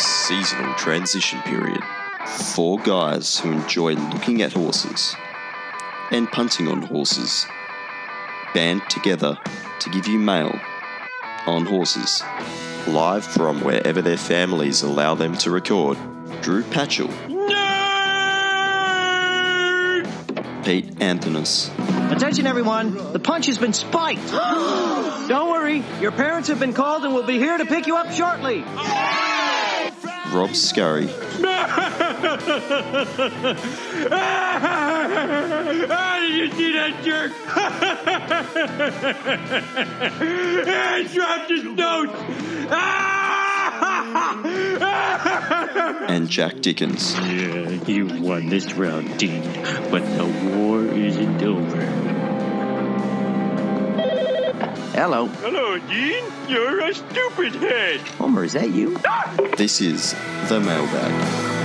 this seasonal transition period. Four guys who enjoy looking at horses and punting on horses band together to give you mail on horses, live from wherever their families allow them to record. Drew Patchell, Pete Anthonus, Attention, everyone. The punch has been spiked. Don't worry. Your parents have been called and will be here to pick you up shortly. Rob Scurry, Ah, did you see that jerk? he dropped his notes. Ah! and Jack Dickens. Yeah, you won this round, Dean, but the war isn't over. Hello. Hello, Dean. You're a stupid head. Homer, is that you? This is The Mailbag.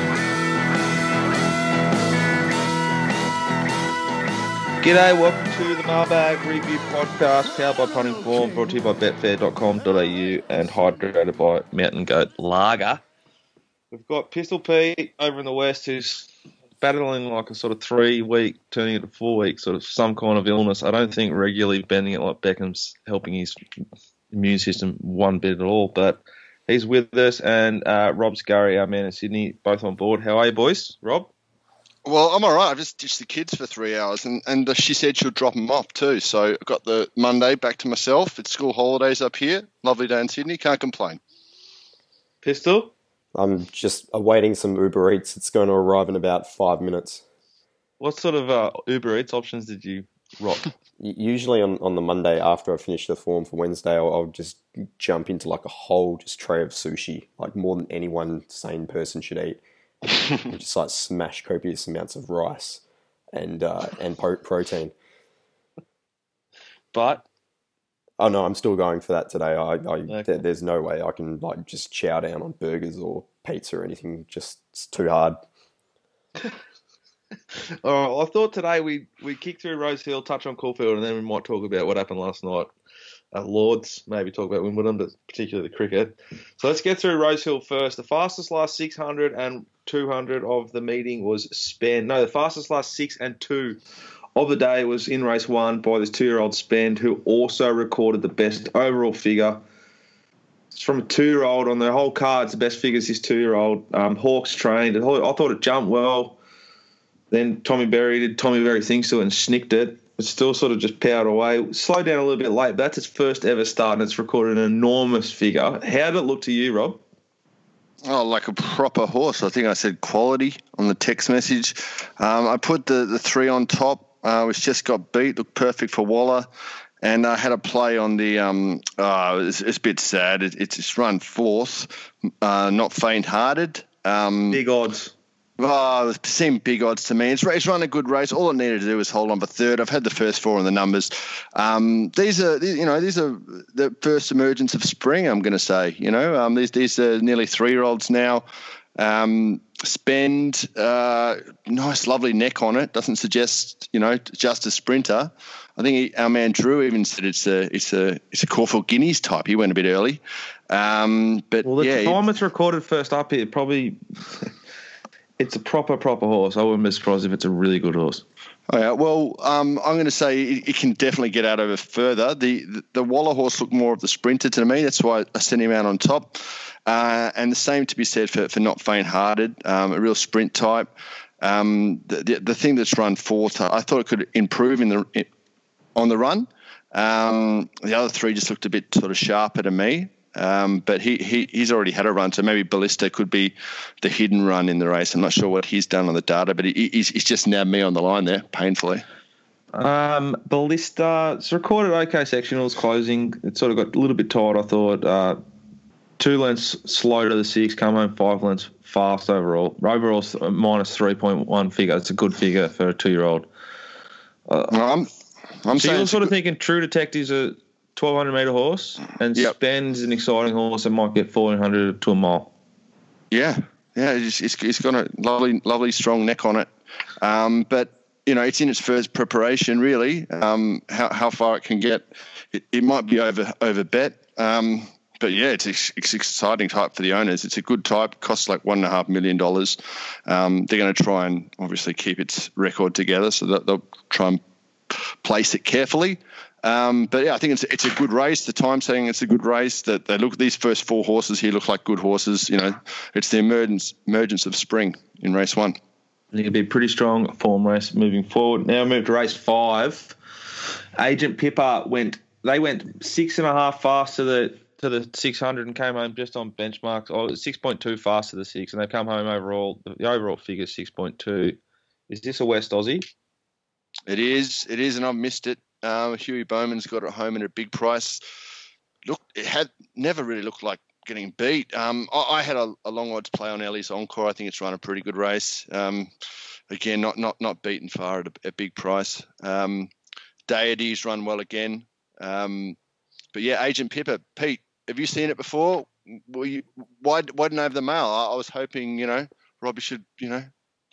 G'day, welcome to the Mailbag Review Podcast, powered by Punting Form, brought to you by betfair.com.au and hydrated by Mountain Goat Lager. We've got Pistol Pete over in the West who's battling like a sort of three week, turning into four week, sort of some kind of illness. I don't think regularly bending it like Beckham's helping his immune system one bit at all, but he's with us and uh, Rob Scurry, our man in Sydney, both on board. How are you, boys? Rob? Well, I'm all right. I've just ditched the kids for three hours, and, and uh, she said she'll drop them off too. So I've got the Monday back to myself. It's school holidays up here. Lovely day in Sydney. Can't complain. Pistol? I'm just awaiting some Uber Eats. It's going to arrive in about five minutes. What sort of uh, Uber Eats options did you rock? Usually on, on the Monday after I finish the form for Wednesday, I'll, I'll just jump into like a whole just tray of sushi, like more than any one sane person should eat. And just like smash copious amounts of rice and uh, and po- protein. but Oh no, I'm still going for that today. I, I Okay. there, there's no way I can like just chow down on burgers or pizza or anything. Just it's too hard. All right, I thought today we we kick through Rose Hill, touch on Caulfield, and then we might talk about what happened last night at Lords. Maybe talk about Wimbledon, but particularly the cricket. So let's get through Rose Hill first. The fastest last 600 and 200 of the meeting was Spend. No, the fastest last six and two of the day was in race one by this two-year-old Spend, who also recorded the best overall figure. It's from a two-year-old on the whole card. It's the best figures this two-year-old. Um, Hawks trained. I thought it jumped well. Then Tommy Berry did Tommy Berry things to it and snicked it. It's still sort of just powered away. Slowed down a little bit late, but that's its first ever start and it's recorded an enormous figure. How did it look to you, Rob? Oh, like a proper horse. I think I said quality on the text message. Um, I put the, the three on top, uh, which just got beat. Looked perfect for Waller. And I had a play on the. Um, uh, it's, it's a bit sad. It, it's just run fourth, uh, not faint hearted. Um, Big odds. Oh, it seemed big odds to me. It's, it's run a good race. All it needed to do was hold on for third. I've had the first four in the numbers. Um, these are, you know, these are the first emergence of spring. I'm going to say, you know, um, these these are nearly three year olds now. Um, spend uh, nice, lovely neck on it. Doesn't suggest, you know, just a sprinter. I think he, our man Drew even said it's a it's a it's a Caulfield Guineas type. He went a bit early, um, but Well, the yeah, time it's recorded first up here, probably it's a proper, proper horse. I wouldn't be surprised if it's a really good horse. Oh, yeah. Well, um, I'm going to say it, it can definitely get out of it further. The, the the Waller horse looked more of the sprinter to me. That's why I sent him out on top. Uh, and the same to be said for, for not faint-hearted, um, a real sprint type. Um, the, the the thing that's run fourth, I thought it could improve in the in, on the run. Um, the other three just looked a bit sort of sharper to me. Um, but he, he he's already had a run, so maybe Ballista could be the hidden run in the race. I'm not sure what he's done on the data, but he, he's, he's just nabbed me on the line there, painfully. Um, Ballista, it's recorded okay sectionals closing. It sort of got a little bit tight, I thought. Uh, two lengths slow to the six, come home five lengths fast overall. Overall, uh, minus 3.1 figure. It's a good figure for a two year old. Well, I'm I'm So saying you're sort of good- thinking True Detective's a 1200 metre horse and Yep. Spend's an exciting horse that might get 1400 to a mile. Yeah, yeah, it's, it's, it's got a lovely, lovely strong neck on it. Um, but you know, it's in its first preparation, really. Um, how how far it can get, it, it might be over over bet. Um, but yeah, it's, it's exciting type for the owners. It's a good type. Costs like one and a half million dollars. Um, they're going to try and obviously keep its record together, so that they'll try and place it carefully. Um, but yeah, I think it's it's a good race. The time saying it's a good race. That they look these first four horses here look like good horses. You know, it's the emergence emergence of spring in race one. I think it'll be a pretty strong form race moving forward. Now move to race five. Agent Pippa went. They went six and a half fast to the to the 600 and came home just on benchmarks. Oh, 6.2 fast to the six, and they've come home overall. The overall figure 6.2. Is this a West Aussie? It is. It is, and I've missed it. Um, Huey Bowman's got it home at a big price. Look, it had never really looked like getting beat. Um, I, I, had a, a, long odds play on Ellie's Encore. I think it's run a pretty good race. Um, again, not not not beaten far at a, a big price. Um, Deity's run well again. Um, but yeah, Agent Pippa, Pete, have you seen it before? You, why why didn't I have the mail? I, I was hoping, you know, Robbie should, you know,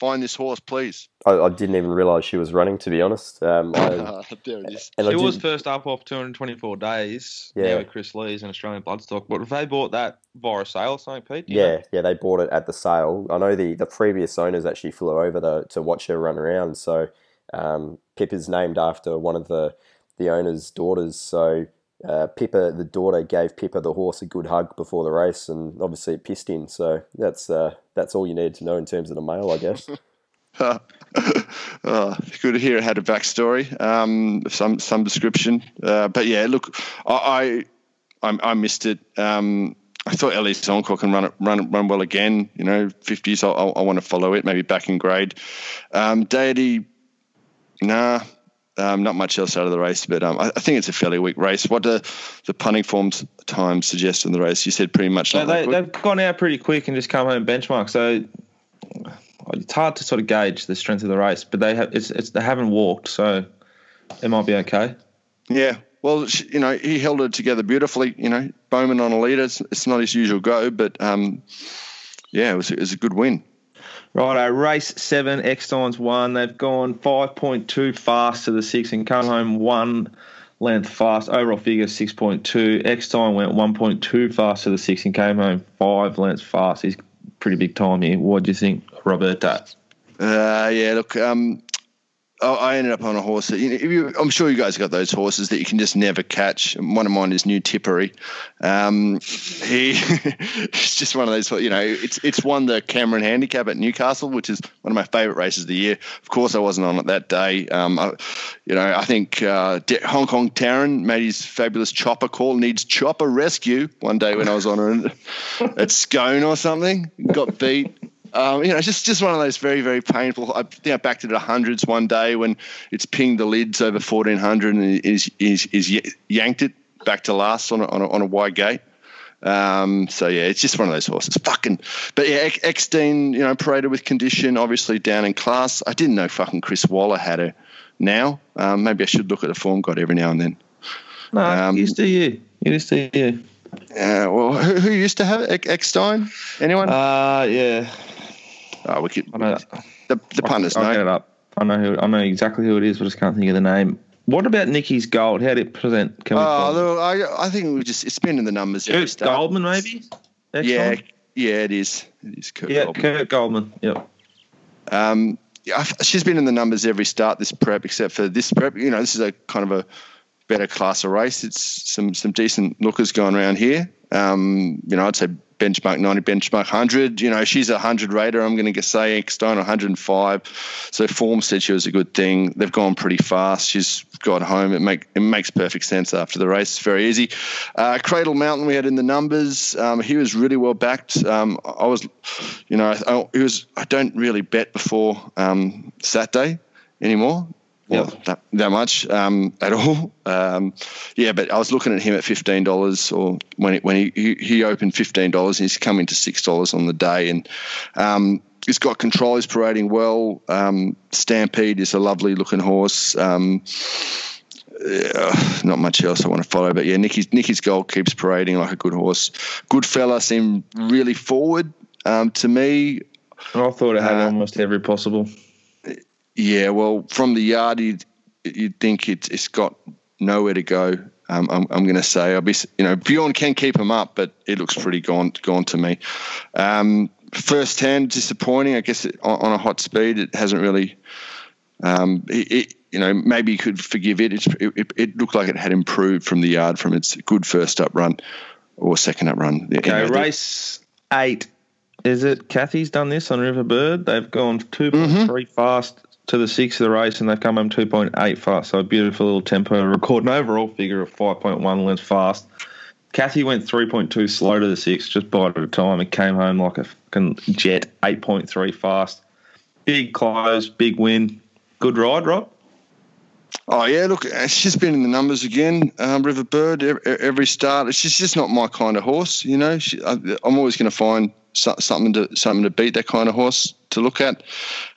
find this horse, please. I, I didn't even realise she was running, to be honest. Um, I, there it is. And she was first up off 224 days. Yeah. with Kris Lees and Australian bloodstock. But if they bought that via a sale or something, Pete? Yeah, know? yeah, they bought it at the sale. I know the, the previous owners actually flew over the, to watch her run around. So um, Pip is named after one of the, the owner's daughters. So uh, Pippa, the daughter, gave Pippa the horse a good hug before the race, and obviously it pissed in. So that's uh, that's all you need to know in terms of the male, I guess. oh, good to hear it had a backstory, um, some some description. Uh, but yeah, look, I I, I missed it. Um, I thought Ellie's Encore can run it, run run well again. You know, fifties. I, I, I want to follow it. Maybe back in grade. Um, Deity, nah. Um, not much else out of the race, but um, I, I, think it's a fairly weak race. What do the punting forms times suggest in the race? You said pretty much. No, they, have gone out pretty quick and just come home benchmark. So it's hard to sort of gauge the strength of the race, but they have it's, it's they haven't walked, so it might be okay. Yeah, well, you know, he held it together beautifully. You know, Bowman on a leader. It's, it's not his usual go, but um, yeah, it was, it was a good win. Right, race seven, Eckstein's one. They've gone 5.2 fast to the six and come home one length fast. Overall figure 6.2. Eckstein went 1.2 fast to the six and came home five lengths fast. He's pretty big time here. What do you think, Roberta? Uh, yeah, look, um, I ended up on a horse that you know, you, I'm sure you guys got those horses that you can just never catch. One of mine is New Tipperary. Um, he it's just one of those. You know, it's it's won the Cameron Handicap at Newcastle, which is one of my favourite races of the year. Of course, I wasn't on it that day. Um, I, you know, I think uh, Hong Kong Taryn made his fabulous chopper call. Needs chopper rescue one day when I was on it at Scone or something. Got beat. Um, you know, just just one of those very very painful. I think I backed it at hundreds one day when it's pinged the lids over fourteen hundred and is is is yanked it back to last on a, on a, on a wide gate. Um, so yeah, it's just one of those horses. Fucking, but yeah, Eckstein, you know, paraded with condition, obviously down in class. I didn't know fucking Chris Waller had her. Now, um, maybe I should look at the form guide every now and then. No, um, used to you. Used to you. Uh, well, who, who used to have it? Eckstein? Anyone? Uh, yeah. Oh, we could. I know the the punters know. Get it up. I know who. I know exactly who it is, but I just can't think of the name. What about Nicky's gold? How did it present? Can oh, look, I, I think we're just it's been in the numbers. Kurt Goldman, maybe. yeah, yeah, it is. It is Kurt yeah, Goldman. Kurt Goldman. Yep. Um, yeah, she's been in the numbers every start this prep, except for this prep. You know, this is a kind of a better class of race. It's some some decent lookers going around here. Um, you know, I'd say benchmark 90, benchmark 100. You know, she's a 100 rater. I'm going to say Eckstein 105. So form said she was a good thing. They've gone pretty fast. She's got home. It make it makes perfect sense after the race. Very easy. Uh, Cradle Mountain we had in the numbers. Um, he was really well backed. Um, I was, you know, I, he was. I don't really bet before um, Saturday anymore yep. that, that much um, at all. Um, yeah, but I was looking at him at fifteen dollars, or when it, when he, he, he opened fifteen dollars, and he's come into six dollars on the day, and um, he's got control. He's parading well. Um, Stampede is a lovely looking horse. Um, uh, not much else I want to follow, but yeah, Nicky's Nicky's gold keeps parading like a good horse. Good fella, seemed really forward um, to me. I thought it had uh, almost every possible. Yeah, well, from the yard, you'd, you'd think it's, it's got nowhere to go. Um, I'm, I'm going to say I'll be, you know, Bjorn can keep him up, but it looks pretty gone gone to me. Um, first hand disappointing. I guess it, on, on a hot speed, it hasn't really. Um, it, it, you know, maybe you could forgive it. It's, it. It looked like it had improved from the yard from its good first up run or second up run. Okay, Anyway, the- race eight. Is it Kathy's done this on Riverbird? They've gone 2.3 fast to the six of the race and they've come home 2.8 fast. So a beautiful little tempo. Record an overall figure of 5.1 lengths fast. Kathy went 3.2 slow to the six, just bided her time It came home like a fucking jet, 8.3 fast. Big close, big win. Good ride, Rob. Oh yeah, look, she's been in the numbers again. Um, Riverbird every, every start. She's just not my kind of horse, you know. She, I, I'm always going to find so- something to something to beat that kind of horse to look at.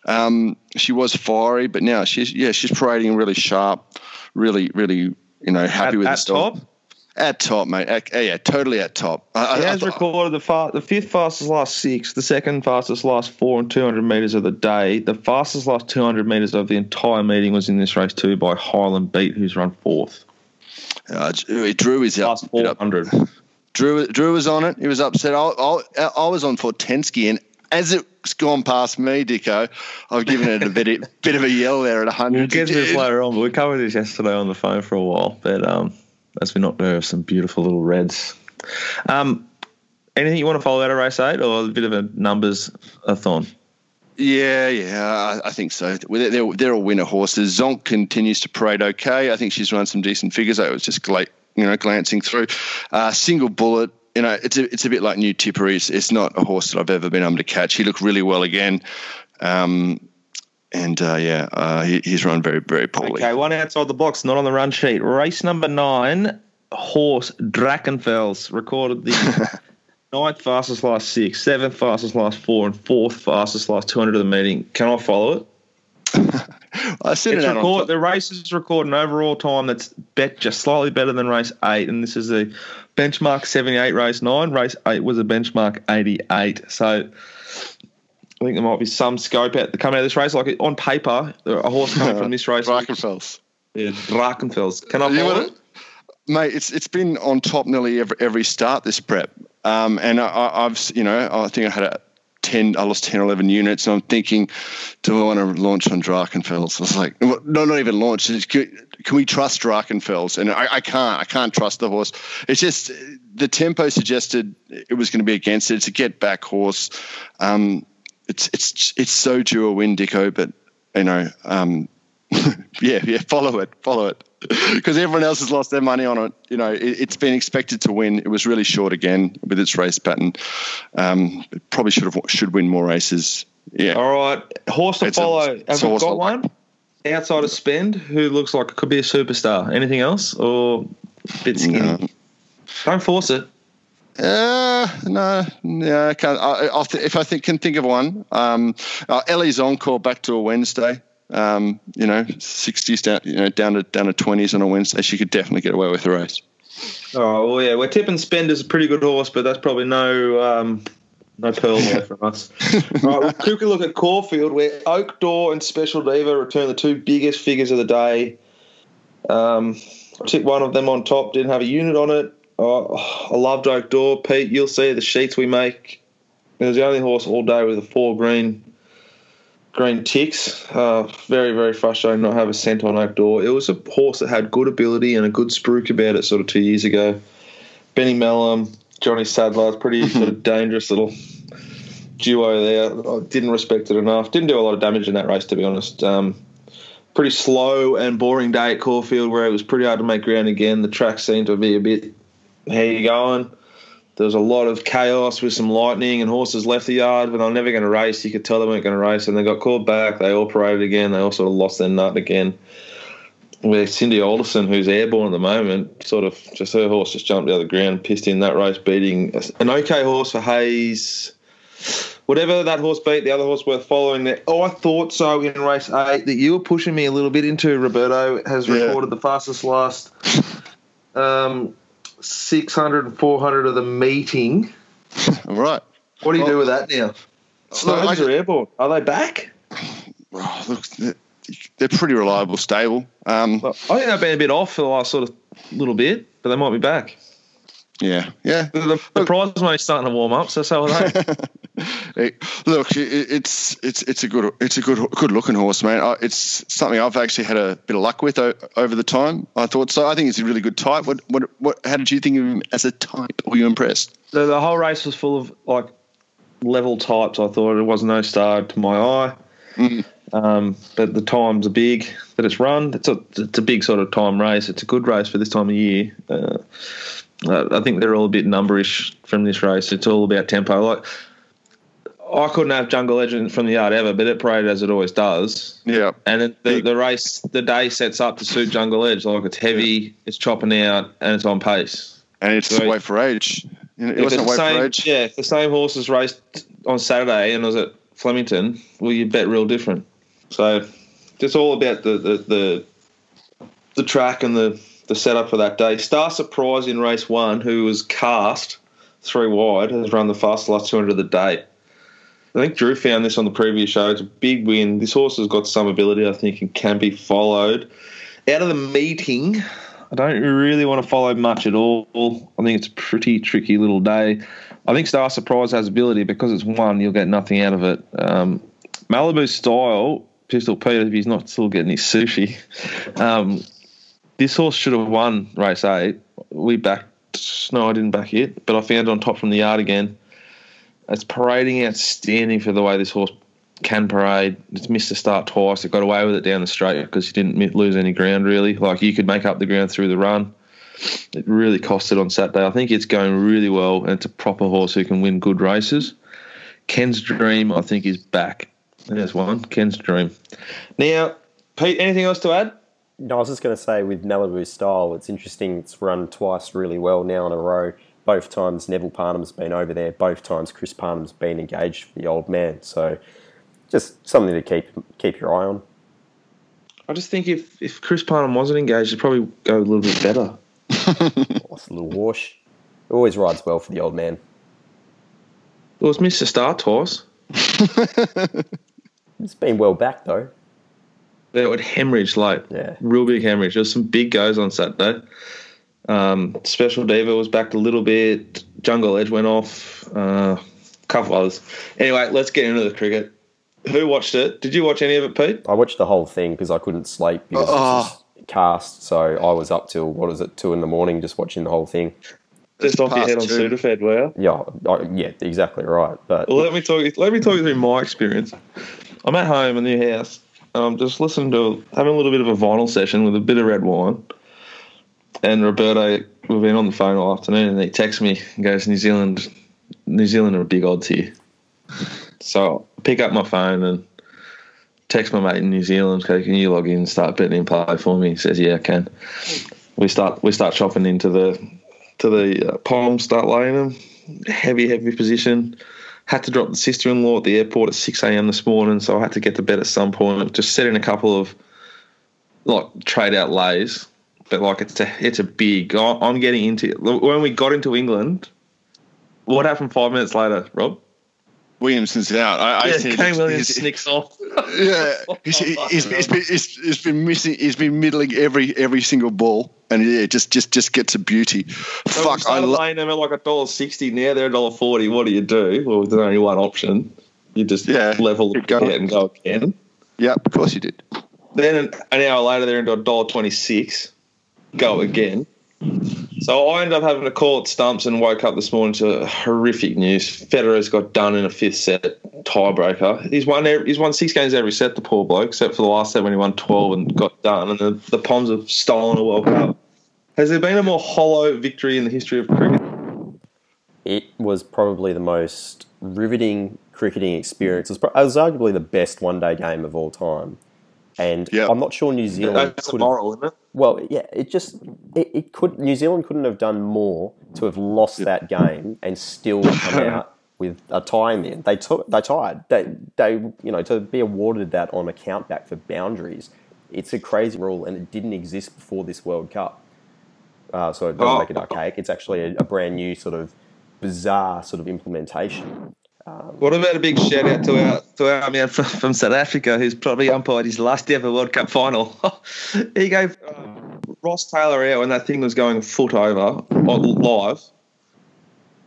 Um, she was fiery, but now she's yeah she's parading really sharp, really really you know happy At- with at the top? At top, mate. At, yeah, totally at top. I, I- He I has thought- recorded the the fifth fastest last six, the second fastest last four and 200 metres of the day. The fastest last 200 metres of the entire meeting was in this race too by Highland Beat, who's run fourth. uh, Drew is up. Last 400. Drew, Drew was on it. He was upset. I, I, I was on Fortensky, and as it's gone past me, Dicko, I've given it a bit, bit of a yell there at 100. We'll get to this later on, but we covered this yesterday on the phone for a while. But um, as we not there some beautiful little reds. Um, anything you want to follow out of race eight, or a bit of a numbers a thon? Yeah, yeah, I, I think so. They're, they're, they're all winner horses. Zonk continues to parade okay. I think she's run some decent figures. It was just gla- you know glancing through. Uh, single bullet. You know, it's a, it's a bit like New Tipperary. It's, it's not a horse that I've ever been able to catch. He looked really well again. Um, and uh, yeah, uh, he, he's run very, very poorly. Okay, one outside the box, not on the run sheet. Race number nine, horse Drachenfels recorded the ninth fastest last six, seventh fastest last four, and fourth fastest last 200 of the meeting. Can I follow it? I said It's it out on record, the race is record an overall time that's bet just slightly better than race eight, and this is a benchmark 78 race nine. Race eight was a benchmark 88. So I think there might be some scope out coming out of this race. Like on paper, a horse coming from this race, Drachenfels. yeah, Drachenfels. Can I You follow want it? it? Mate, it's it's been on top nearly every every start this prep, um, and I- I, I've you know I think I had a ten, I lost 10, or 11 units, and I'm thinking, do I want to launch on Drachenfels? I was like, no, not even launch. Can, we trust Drachenfels? And I, I can't. I can't trust the horse. It's just the tempo suggested it was going to be against it. It's a get back horse. Um, it's it's it's so due a win, Dicko, but you know. Um, yeah, yeah, follow it, follow it, because everyone else has lost their money on it. You know, it, it's been expected to win. It was really short again with its race pattern. Um, it probably should have should win more races. Yeah, All right, horse to It's follow. it's Have we got like. one outside of Spend who looks like it could be a superstar? Anything else or a bit skinny? No. Don't force it. Uh, no, no, I can't. I, th- if I think, can think of one, um, uh, Ellie's encore back to a Wednesday. Um, you know, sixties down, you know, down to down to twenties on a Wednesday. She could definitely get away with the race. Oh well, yeah, we're tipping is a pretty good horse, but that's probably no um, no pearl there from us. All right, we'll quickly look at Caulfield, where Oak Door and Special Diva return the two biggest figures of the day. Um, took one of them on top, didn't have a unit on it. Oh, I loved Oak Door, Pete. You'll see the sheets we make. It was the only horse all day with a four green green ticks. Uh, very, very frustrating not have a scent on Oak Door. It was a horse that had good ability and a good spruik about it sort of two years ago. Benny Melham, Johnny Sadler, pretty sort of dangerous little duo there. I didn't respect it enough. Didn't do a lot of damage in that race, to be honest. Um, pretty slow and boring day at Caulfield where it was pretty hard to make ground again. The track seemed to be a bit, how you going? There was a lot of chaos with some lightning and horses left the yard, but they were never going to race. You could tell they weren't going to race, and they got called back. They all paraded again. They also lost their nut again. Where Cindy Alderson, who's airborne at the moment, sort of just her horse just jumped out of the ground, pissed in that race, beating an okay horse for Hayes. Whatever that horse beat, the other horse worth following there. Oh, I thought so in race eight that you were pushing me a little bit into. Roberto has Yeah. recorded the fastest last um, 600 and 400 of the meeting. All right. What do you Well, do with that now? Look, I Snow's are airborne. Are they back? Oh, look, th- they're pretty reliable, stable. Um, But I think they've been a bit off for the last sort of little bit, but they might be back. Yeah, yeah. The, the, prize money's starting to warm up, so so are they. Hey, look, it, it's it's it's a good it's a good good looking horse, man. I, it's something I've actually had a bit of luck with o- over the time. I thought so. I think it's a really good type. What what what? How did you think of him as a type? Were you impressed? the, the whole race was full of like level types. I thought it was no star to my eye. Um, but the times are big that it's run. It's a it's a big sort of time race. It's a good race for this time of year. Uh, I think they're all a bit numberish from this race. It's all about tempo. Like I couldn't have Jungle Legend from the yard ever, but it paraded as it always does. Yeah, And it, the, the race, the day sets up to suit Jungle Edge. Like it's heavy, it's chopping out, and it's on pace. and it's Right. weight for age. It wasn't the same, for age. Yeah, if the same horses raced on Saturday and was at Flemington, well, you bet real different. So it's all about the the, the, the track and the, the setup for that day. Star Surprise in race one, who was cast three wide, has run the fastest last 200 of the day. I think Drew found this on the previous show. It's a big win. This horse has got some ability, I think, and can be followed. Out of the meeting, I don't really want to follow much at all. I think it's a pretty tricky little day. I think Star Surprise has ability because it's one, you'll get nothing out of it. Um, Malibu Style, Pistol Pete, if he's not still getting his sushi, um, this horse should have won race eight. We backed, no, I didn't back it, but I found it on top from the yard again. It's parading outstanding for the way this horse can parade. It's missed the start twice. It got away with it down the straight because he didn't lose any ground really. Like you could make up the ground through the run. It really cost it on Saturday. I think it's going really well, and it's a proper horse who can win good races. Ken's Dream, I think, is back. There's one. Ken's Dream. Now, Pete, anything else to add? No, I was just going to say with Malibu style, it's interesting. It's run twice really well now in a row. Both times Neville Parnham's been over there. Both times Chris Parnham's been engaged for the old man. So just something to keep keep your eye on. I just think if, if Chris Parnham wasn't engaged, it'd probably go a little bit better. Oh, What's a little wash? It Always rides well for the old man. Well, it's missed the start twice. It's been well back though. They would hemorrhage like Yeah. Real big hemorrhage. There was some big goes on Saturday. Um, Special Diva was backed a little bit. Jungle Edge went off. Uh, a couple others. Anyway, let's get into the cricket. Who watched it? Did you watch any of it, Pete? I watched the whole thing because I couldn't sleep because Oh. it was cast. So I was up till what is it, two in the morning, just watching the whole thing. Just off your head on two. Sudafed, were you? Yeah, I, yeah, exactly right. But Well, let me talk. you- Let me talk you through my experience. I'm at home in the new house. I'm just listening to having a little bit of a vinyl session with a bit of red wine. And Roberto, we've been on the phone all afternoon, and he texts me and goes, "New Zealand, New Zealand are a big odds here." So I pick up my phone and text my mate in New Zealand. Go, can you log in and start betting in play for me? He says, "Yeah, I can." We start we start chopping into the to the uh, Poms, start laying them. Heavy, heavy position. Had to drop the sister in law at the airport at 6 a.m. this morning, so I had to get to bed at some point. Just set in a couple of like trade out lays, but like it's a it's a big. I'm getting into when we got into England. What happened five minutes later, Rob? Williamson's out. I, I Yeah, think Kane it's- Williams he's- snicks off. Yeah, he's, he's, he's, been, he's, he's been missing. He's been middling every every single ball, and yeah, just just just gets a beauty. So Fuck, I started lo- laying them at like a dollar sixty. Now they're a dollar forty. What do you do? Well, there's only one option. You just Yeah, level keep it going. and go again. yeah, of course you did. Then an, an hour later, they're into a dollar twenty six. Go again. So I ended up having to call at stumps and woke up this morning to horrific news. Federer's got done in a fifth set tiebreaker. He's won. He's won six games every set. The poor bloke, except for the last set when he won twelve and got done. And the, the Poms have stolen a World Cup. Has there been a more hollow victory in the history of cricket? it was probably the most riveting cricketing experience. It was, it was arguably the best one day game of all time. And Yeah. I'm not sure New Zealand That's could have moral, isn't it? Well, yeah, it just it, it could New Zealand couldn't have done more to have lost that game and still come out with a tie in the end. They took they tied. They they you know to be awarded that on a countback for boundaries. It's a crazy rule and it didn't exist before this World Cup. Uh, so it doesn't Oh. make it archaic. It's actually a, a brand new sort of bizarre sort of implementation. What about a big shout out to our to our man from, from South Africa who's probably umpired his last ever World Cup final? he gave uh, Ross Taylor out when that thing was going foot over live.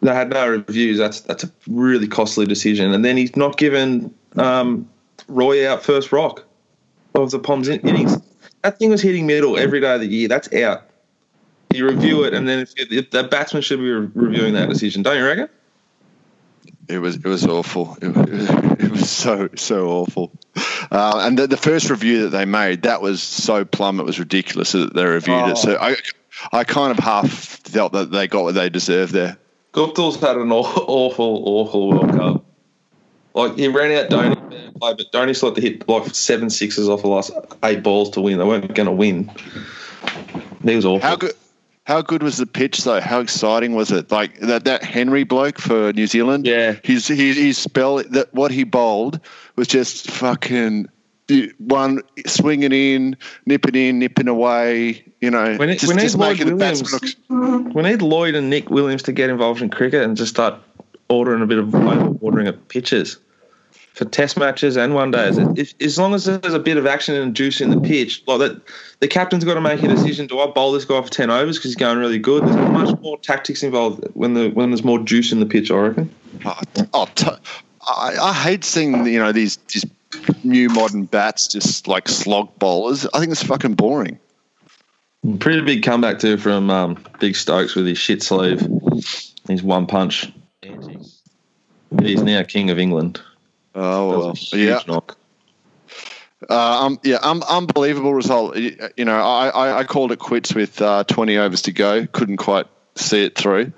They had no reviews. That's that's a really costly decision. And then he's not given um, Roy out first rock of the Poms innings. That thing was hitting middle every day of the year. That's out. You review it, and then if, if the batsman should be re- reviewing that decision, don't you reckon? It was it was awful. It was, it was so so awful. Uh, and the, the first review that they made that was so plum it was ridiculous that they reviewed it. So I I kind of half felt that they got what they deserved there. Guptill's had an awful, awful World Cup. Like he ran out fair play, but still had to hit like seven sixes off the last eight balls to win. They weren't going to win. He was awful. How good how good was the pitch though? How exciting was it? Like that that Henry bloke for New Zealand. Yeah. his his, his spell that what he bowled was just fucking one swinging in, nipping in, nipping away. You know, We need, just, we need just Lloyd making the Williams. look. We need Lloyd and Nick Williams to get involved in cricket and just start ordering a bit of ordering of pitches for test matches and one days. If, as long as there's a bit of action and juice in the pitch, like that, the captain's got to make a decision. Do I bowl this guy for ten overs because he's going really good? There's much more tactics involved when the when there's more juice in the pitch. I reckon. Oh, oh, t- I, I hate seeing you know these these new modern bats just like slog bowlers. I think it's fucking boring. Pretty big comeback too from um, Big Stokes with his shit sleeve. His one punch. He's now king of England. Oh That well, was a huge yeah. knock. Uh, um, yeah, um, unbelievable result. You you know, I, I, I called it quits with uh, 20 overs to go. Couldn't quite see it through.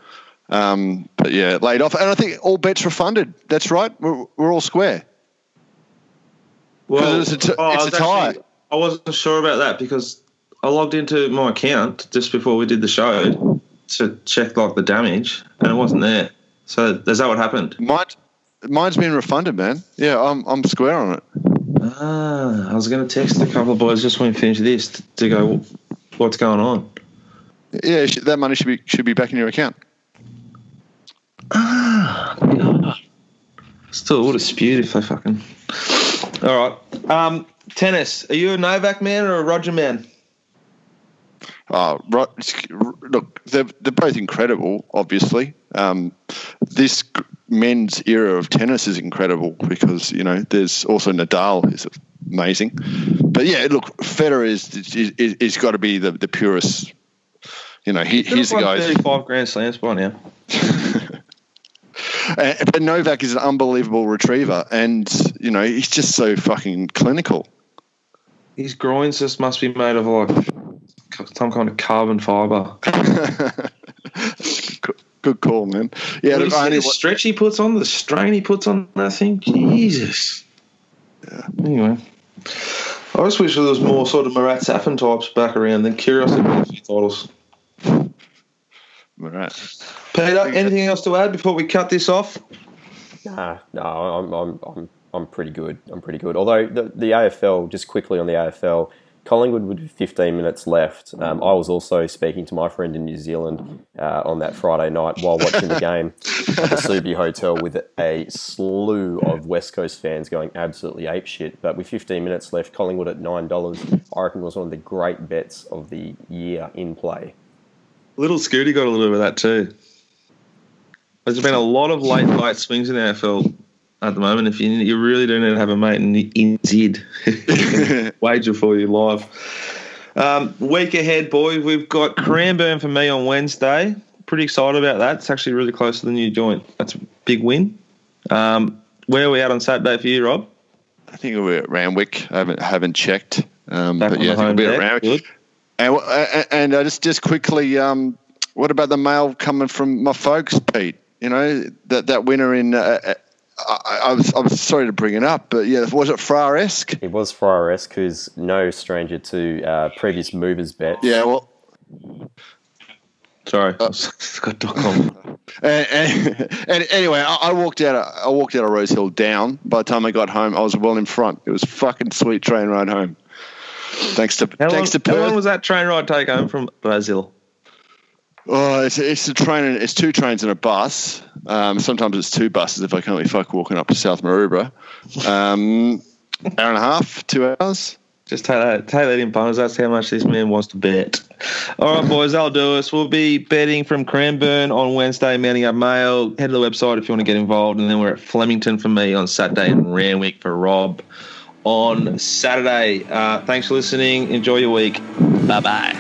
Um, but yeah, laid off. And I think all bets refunded. That's right. We're, we're all square. Well, it's a t- oh, I it's was a tie. actually- I wasn't sure about that because I logged into my account just before we did the show to check like the damage, and it wasn't there. So is that what happened? Mine, mine's been refunded, man. Yeah, I'm, I'm square on it. Ah, I was going to text a couple of boys just when we finish this to go, what's going on? Yeah, that money should be should be back in your account. Ah, Still would dispute if they fucking. All right. Um, tennis. Are you a Novak man or a Roger man? Uh, look, they're, they're both incredible, obviously. Um, this men's era of tennis is incredible because, you know, there's also Nadal is amazing. But yeah, look, Federer is, is, is, is got to be the, the purest. You know, he, he's the guy. 35 Grand Slams by now. Uh, but Novak is an unbelievable retriever, and you know he's just so fucking clinical. His groins just must be made of like some kind of carbon fibre. Good- Good call, man. Yeah, What look, only the wa- stretch he puts on, the strain he puts on that thing, Jesus. Yeah. Anyway, I just wish there was more sort of Marat Safin types back around. Then curiosity won a few titles. right. Peter, anything else to add before we cut this off? Nah, no, I'm, I'm, I'm, I'm pretty good. I'm pretty good. Although the, the AFL, just quickly on the AFL, Collingwood with 15 minutes left. Um, I was also speaking to my friend in New Zealand uh, on that Friday night while watching the game at the Subi Hotel with a slew of West Coast fans going absolutely apeshit. But with 15 minutes left, Collingwood at $9, I reckon was one of the great bets of the year in play. Little Scooty got a little bit of that too. There's been a lot of late late swings in the AFL at the moment. If you you really do need to have a mate in, in Zid, wager for you live. Um, week ahead, boy, We've got Cranbourne for me on Wednesday. Pretty excited about that. It's actually really close to the new joint. That's a big win. Um, where are we at on Saturday for you, Rob? I think we're at Randwick. I haven't haven't checked. Um, but yeah, I think we'll be at. Randwick. Good. And, and, uh, just just quickly, um, what about the mail coming from my folks, Pete? You know that that winner in. Uh, uh, I, I was I was sorry to bring it up, but yeah, was it Fraresque? It was Frieresque, who's no stranger to uh, previous movers bets. Yeah, well, Sorry, Scott.com. and, and, and anyway, I, I walked out. Of, I walked out of Rose Hill down. By the time I got home, I was well in front. It was fucking sweet train ride home. Thanks to How long, thanks to how long was that train ride take home from Brazil? Oh, it's, it's a train. and- It's two trains and a bus. Um, sometimes it's two buses if I can't be fuck walking up to South Maroubra. Um, hour and a half, two hours. Just take that, take that in punters. That's how much this man wants to bet. All right, boys, that'll do us. We'll be betting from Cranbourne on Wednesday, mounting up mail. Head to the website if you want to get involved. And then we're at Flemington for me on Saturday and Randwick for Rob on Saturday. Uh, thanks for listening. Enjoy your week. Bye bye.